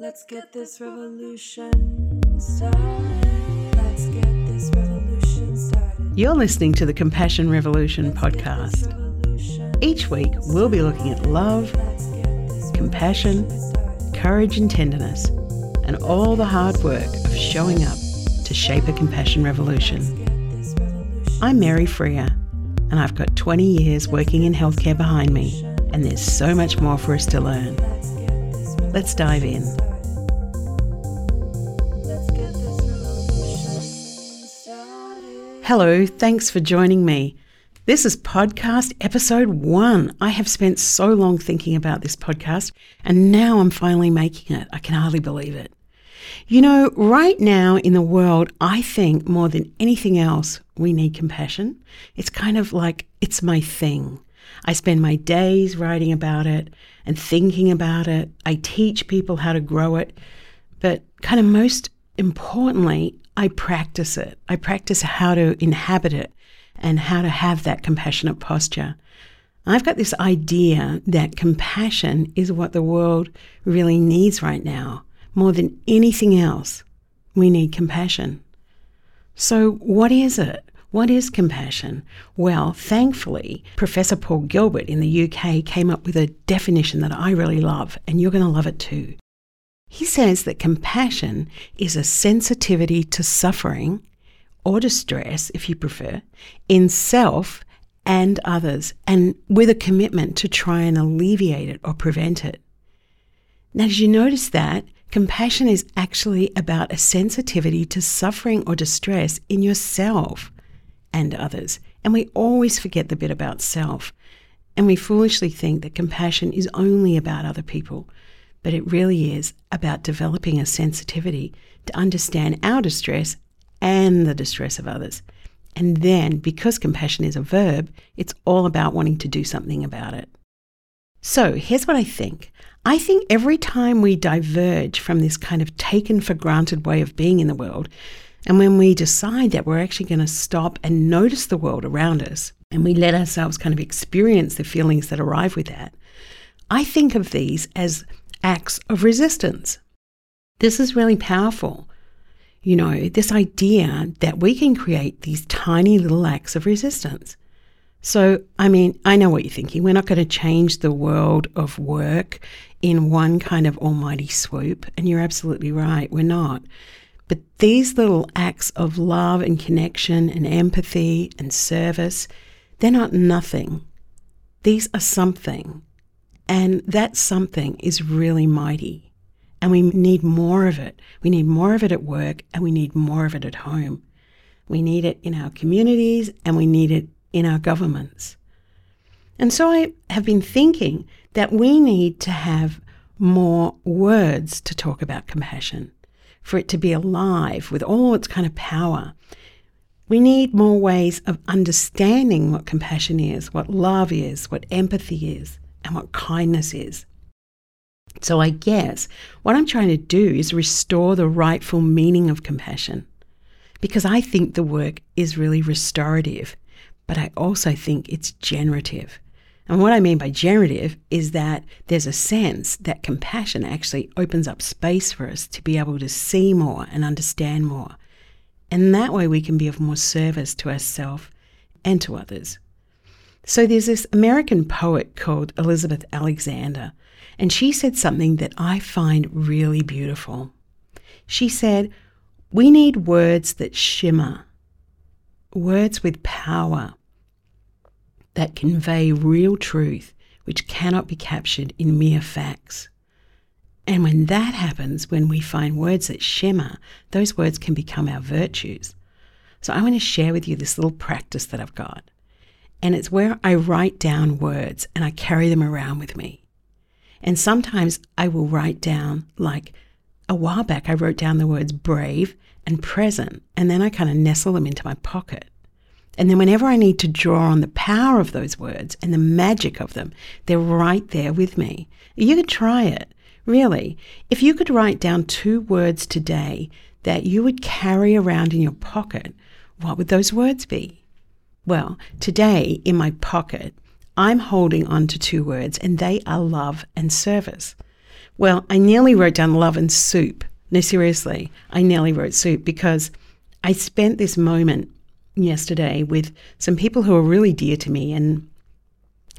Let's get this revolution started. Let's get this revolution started. You're listening to the Compassion Revolution podcast. Each week, we'll be looking at love, compassion, courage, and tenderness, and all the hard work of showing up to shape a compassion revolution. I'm Mary Freer, and I've got 20 years working in healthcare behind me, and there's so much more for us to learn. Let's dive in. Hello, thanks for joining me. This is podcast episode one. I have spent so long thinking about this podcast, and now I'm finally making it. I can hardly believe it. You know, right now in the world, I think more than anything else, we need compassion. It's kind of like it's my thing. I spend my days writing about it and thinking about it. I teach people how to grow it. But kind of most importantly, I practice it. I practice how to inhabit it and how to have that compassionate posture. I've got this idea that compassion is what the world really needs right now. More than anything else, we need compassion. So, what is it? What is compassion? Well, thankfully, Professor Paul Gilbert in the UK came up with a definition that I really love, and you're going to love it too. He says that compassion is a sensitivity to suffering or distress, if you prefer, in self and others, and with a commitment to try and alleviate it or prevent it. Now, did you notice that? Compassion is actually about a sensitivity to suffering or distress in yourself and others. And we always forget the bit about self. And we foolishly think that compassion is only about other people but it really is about developing a sensitivity to understand our distress and the distress of others. And then, because compassion is a verb, it's all about wanting to do something about it. So, here's what I think I think every time we diverge from this kind of taken for granted way of being in the world, and when we decide that we're actually going to stop and notice the world around us, and we let ourselves kind of experience the feelings that arrive with that, I think of these as acts of resistance. This is really powerful. You know, this idea that we can create these tiny little acts of resistance. So, I mean, I know what you're thinking. We're not going to change the world of work in one kind of almighty swoop. And you're absolutely right, we're not. But these little acts of love and connection and empathy and service, they're not nothing. These are something. And that something is really mighty. And we need more of it. We need more of it at work and we need more of it at home. We need it in our communities and we need it in our governments. And so I have been thinking that we need to have more words to talk about compassion, for it to be alive with all its kind of power. We need more ways of understanding what compassion is, what love is, what empathy is and what kindness is. So I guess what I'm trying to do is restore the rightful meaning of compassion because I think the work is really restorative, but I also think it's generative. And what I mean by generative is that there's a sense that compassion actually opens up space for us to be able to see more and understand more. And that way we can be of more service to ourselves and to others. So there's this American poet called Elizabeth Alexander, and she said something that I find really beautiful. She said, We need words that shimmer, words with power that convey real truth which cannot be captured in mere facts. And when that happens, when we find words that shimmer, those words can become our virtues. So I want to share with you this little practice that I've got. And it's where I write down words and I carry them around with me. And sometimes I will write down, like a while back, I wrote down the words brave and present, and then I kind of nestle them into my pocket. And then whenever I need to draw on the power of those words and the magic of them, they're right there with me. You could try it, really. If you could write down two words today that you would carry around in your pocket, what would those words be? Well, today in my pocket, I'm holding on to two words, and they are love and service. Well, I nearly wrote down love and soup. No, seriously, I nearly wrote soup because I spent this moment yesterday with some people who are really dear to me and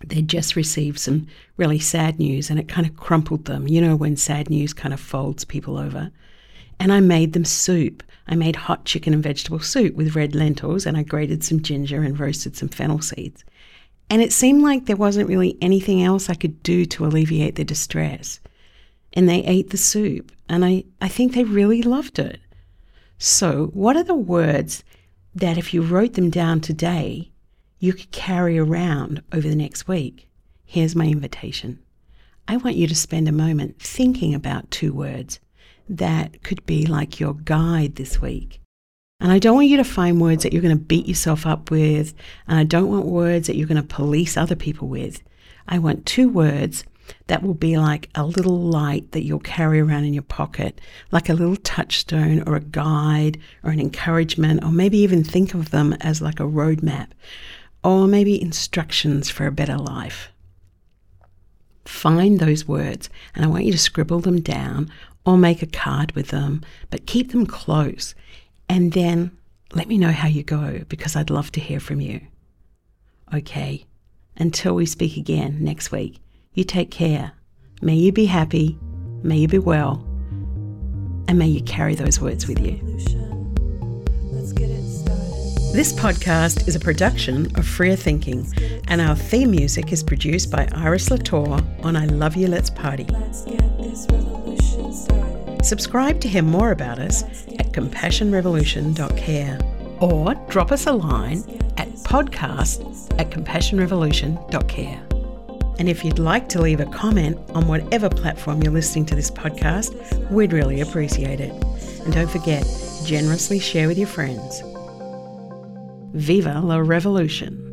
they'd just received some really sad news and it kind of crumpled them. You know, when sad news kind of folds people over. And I made them soup. I made hot chicken and vegetable soup with red lentils and I grated some ginger and roasted some fennel seeds. And it seemed like there wasn't really anything else I could do to alleviate their distress. And they ate the soup, and I, I think they really loved it. So, what are the words that, if you wrote them down today, you could carry around over the next week? Here's my invitation. I want you to spend a moment thinking about two words that could be like your guide this week. And I don't want you to find words that you're going to beat yourself up with. And I don't want words that you're going to police other people with. I want two words that will be like a little light that you'll carry around in your pocket, like a little touchstone or a guide or an encouragement, or maybe even think of them as like a roadmap or maybe instructions for a better life. Find those words and I want you to scribble them down or make a card with them, but keep them close. And then let me know how you go because I'd love to hear from you. Okay, until we speak again next week, you take care. May you be happy, may you be well, and may you carry those words with you. This podcast is a production of Freer Thinking, and our theme music is produced by Iris Latour on I Love You Let's Party. Let's get this revolution started. Subscribe to hear more about us at compassionrevolution.care or drop us a line at podcast at compassionrevolution.care. And if you'd like to leave a comment on whatever platform you're listening to this podcast, we'd really appreciate it. And don't forget, generously share with your friends. Viva la revolution!